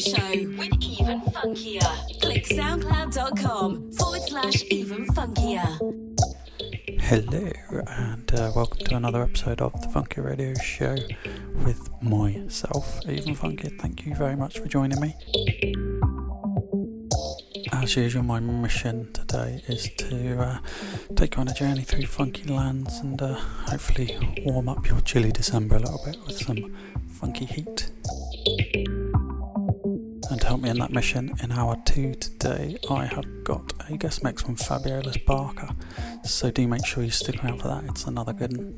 show with Even Funkier. Click soundcloud.com forward slash even funkier. Hello, and uh, welcome to another episode of the Funky Radio Show with myself, Even Funky. Thank you very much for joining me. As usual, my mission today is to uh, take you on a journey through funky lands and uh, hopefully warm up your chilly December a little bit with some funky heat. Help me in that mission, in hour two today, I have got a guest mix from Fabulous Barker. So do make sure you stick around for that, it's another good one.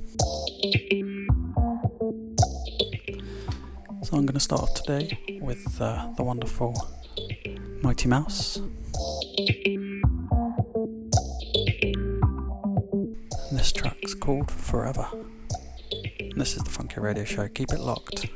So I'm going to start off today with uh, the wonderful Mighty Mouse. And this track's called Forever. And this is the Funky Radio Show. Keep it locked.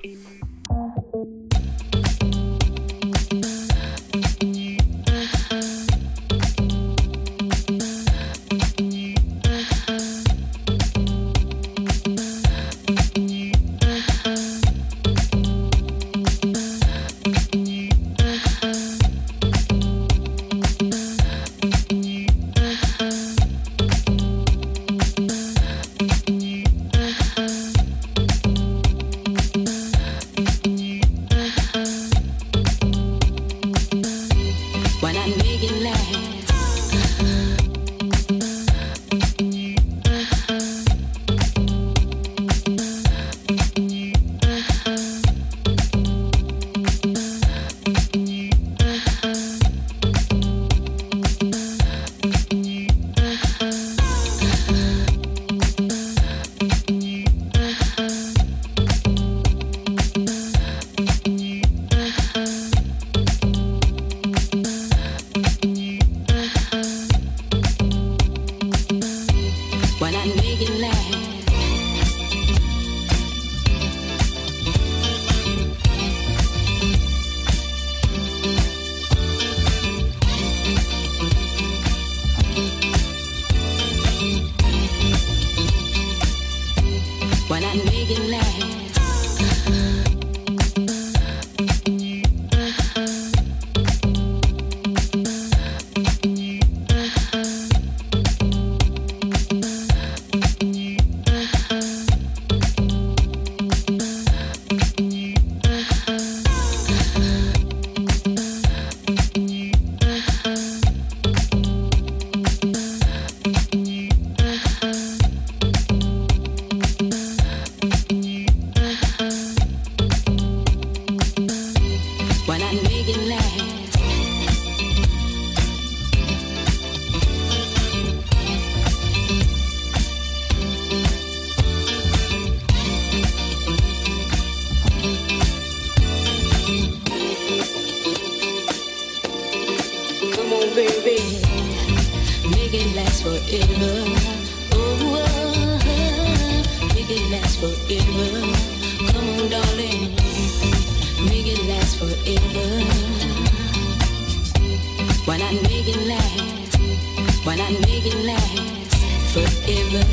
make it last forever.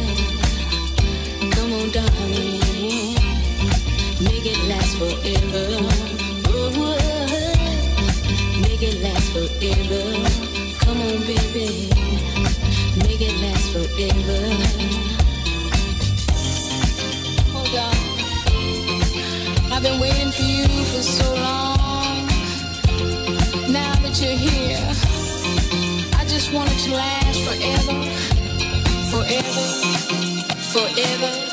Come on, darling, make it last forever. Oh, make it last forever. Come on, baby, make it last forever. I've been waiting for you for so long. Now that you're here, I just wanted to laugh forever, forever.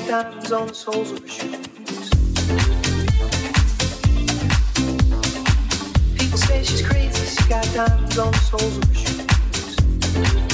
like diamonds on the soles of his shoes. People say she's crazy, she got diamonds on the soles of her shoes.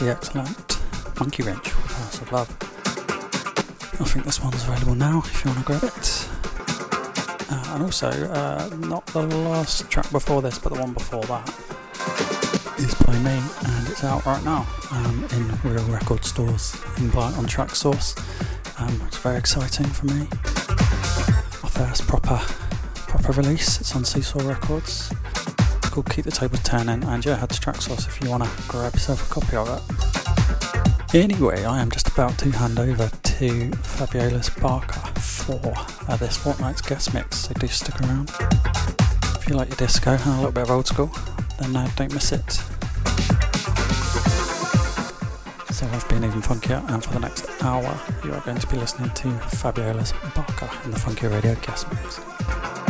The excellent Monkey Wrench with House of Love. I think this one's available now if you want to grab it. Uh, and also, uh, not the last track before this, but the one before that is by me, and it's out right now um, in real record stores, in buy on Traxsource. Um, it's very exciting for me. My first proper proper release. It's on Seesaw Records called Keep the Tables Turning, and yeah, head to Traxsource if you want to grab yourself a copy of it. Anyway, I am just about to hand over to Fabulous Barker for uh, this fortnight's guest mix, so do stick around. If you like your disco and a little bit of old school, then uh, don't miss it. So I've been even funkier, and for the next hour, you are going to be listening to Fabulous Barker in the Funky Radio guest mix.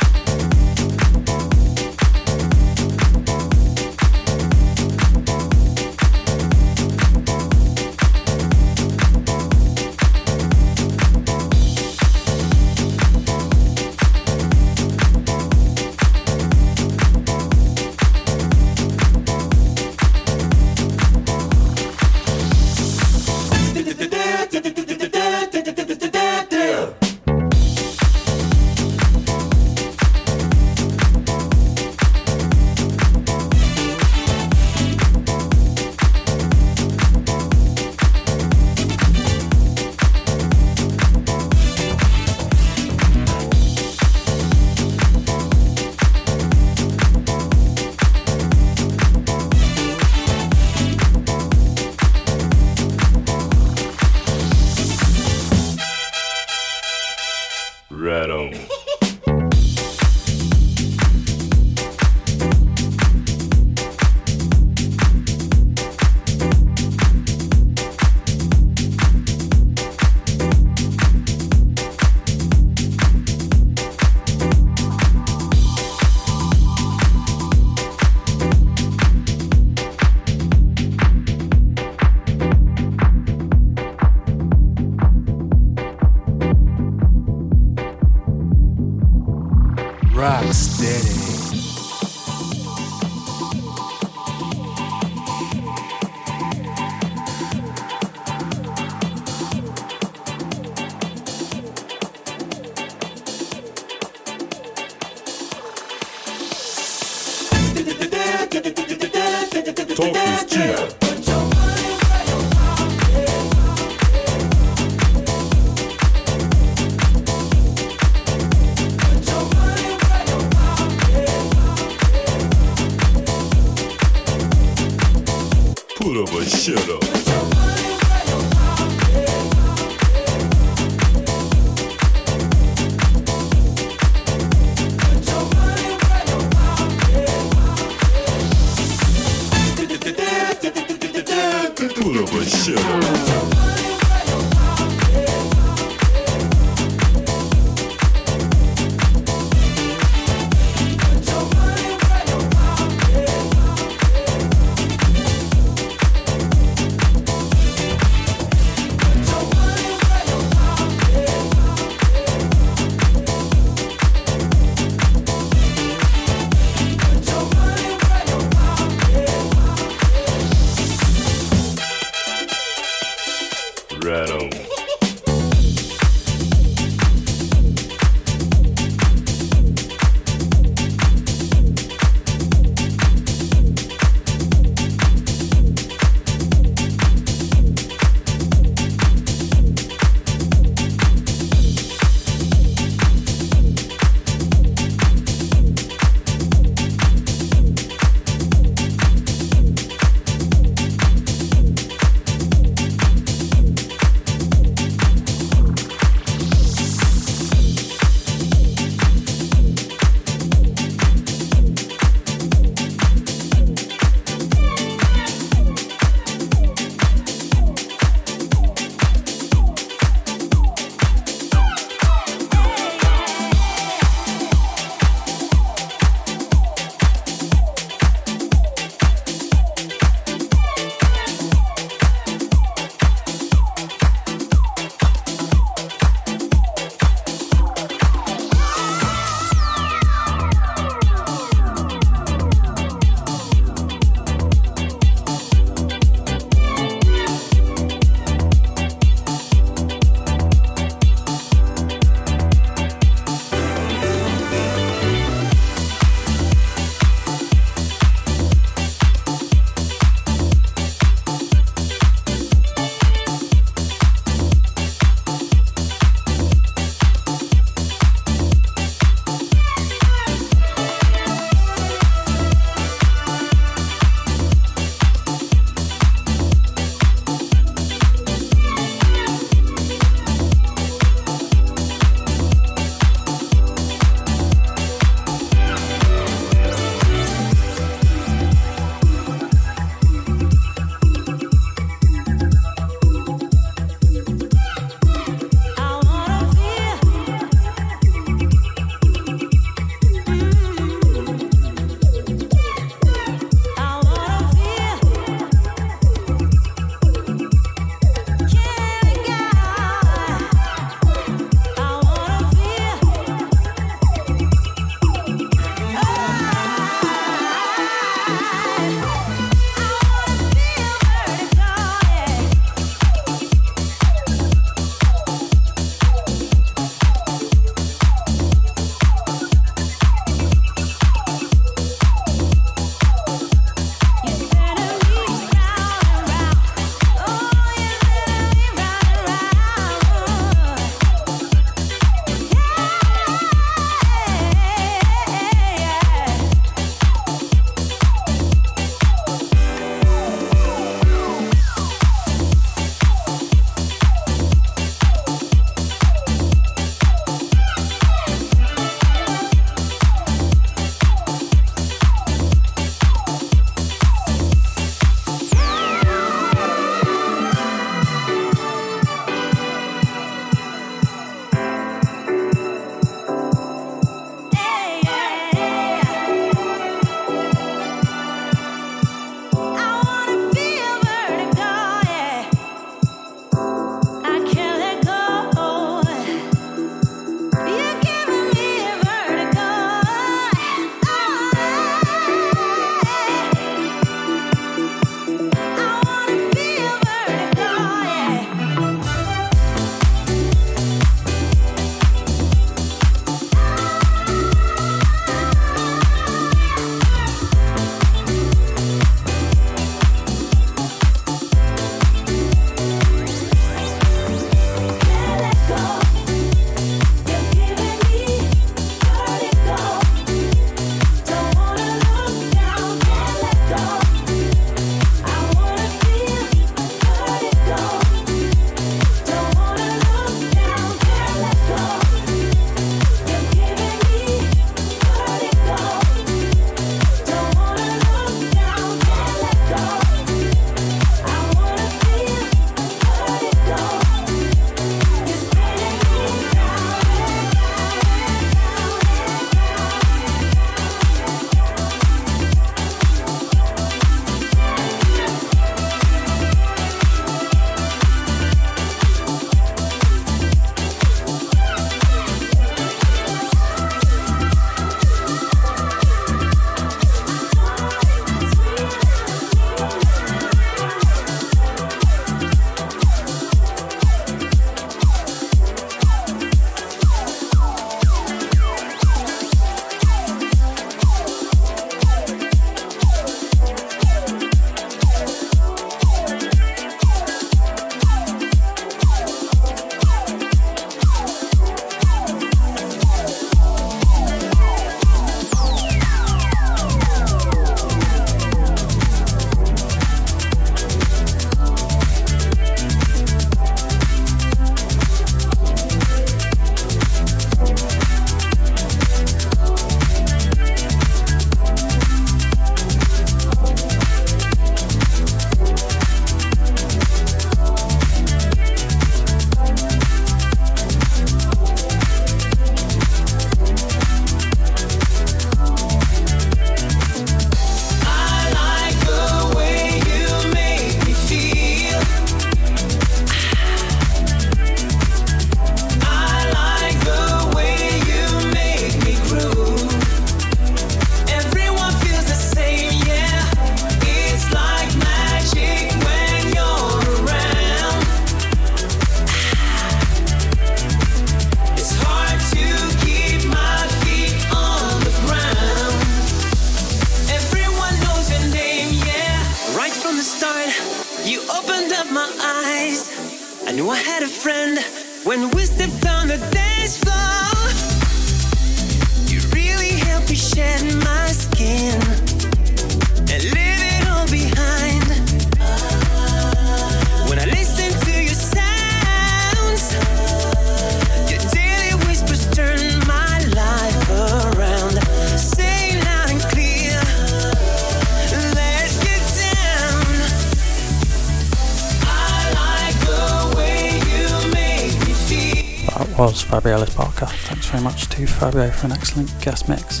for an excellent guest mix.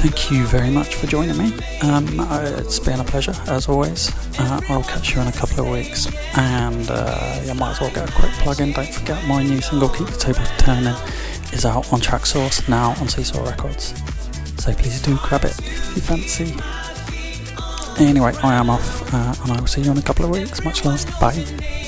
Thank you very much for joining me. Um, uh, it's been a pleasure, as always. Uh, I'll catch you in a couple of weeks. And uh, you might as well get a quick plug in. Don't forget my new single, Keep the Table Turning, is out on Traxsource now on Seesaw Records. So please do grab it if you fancy. Anyway, I am off, uh, and I will see you in a couple of weeks. Much love. Bye.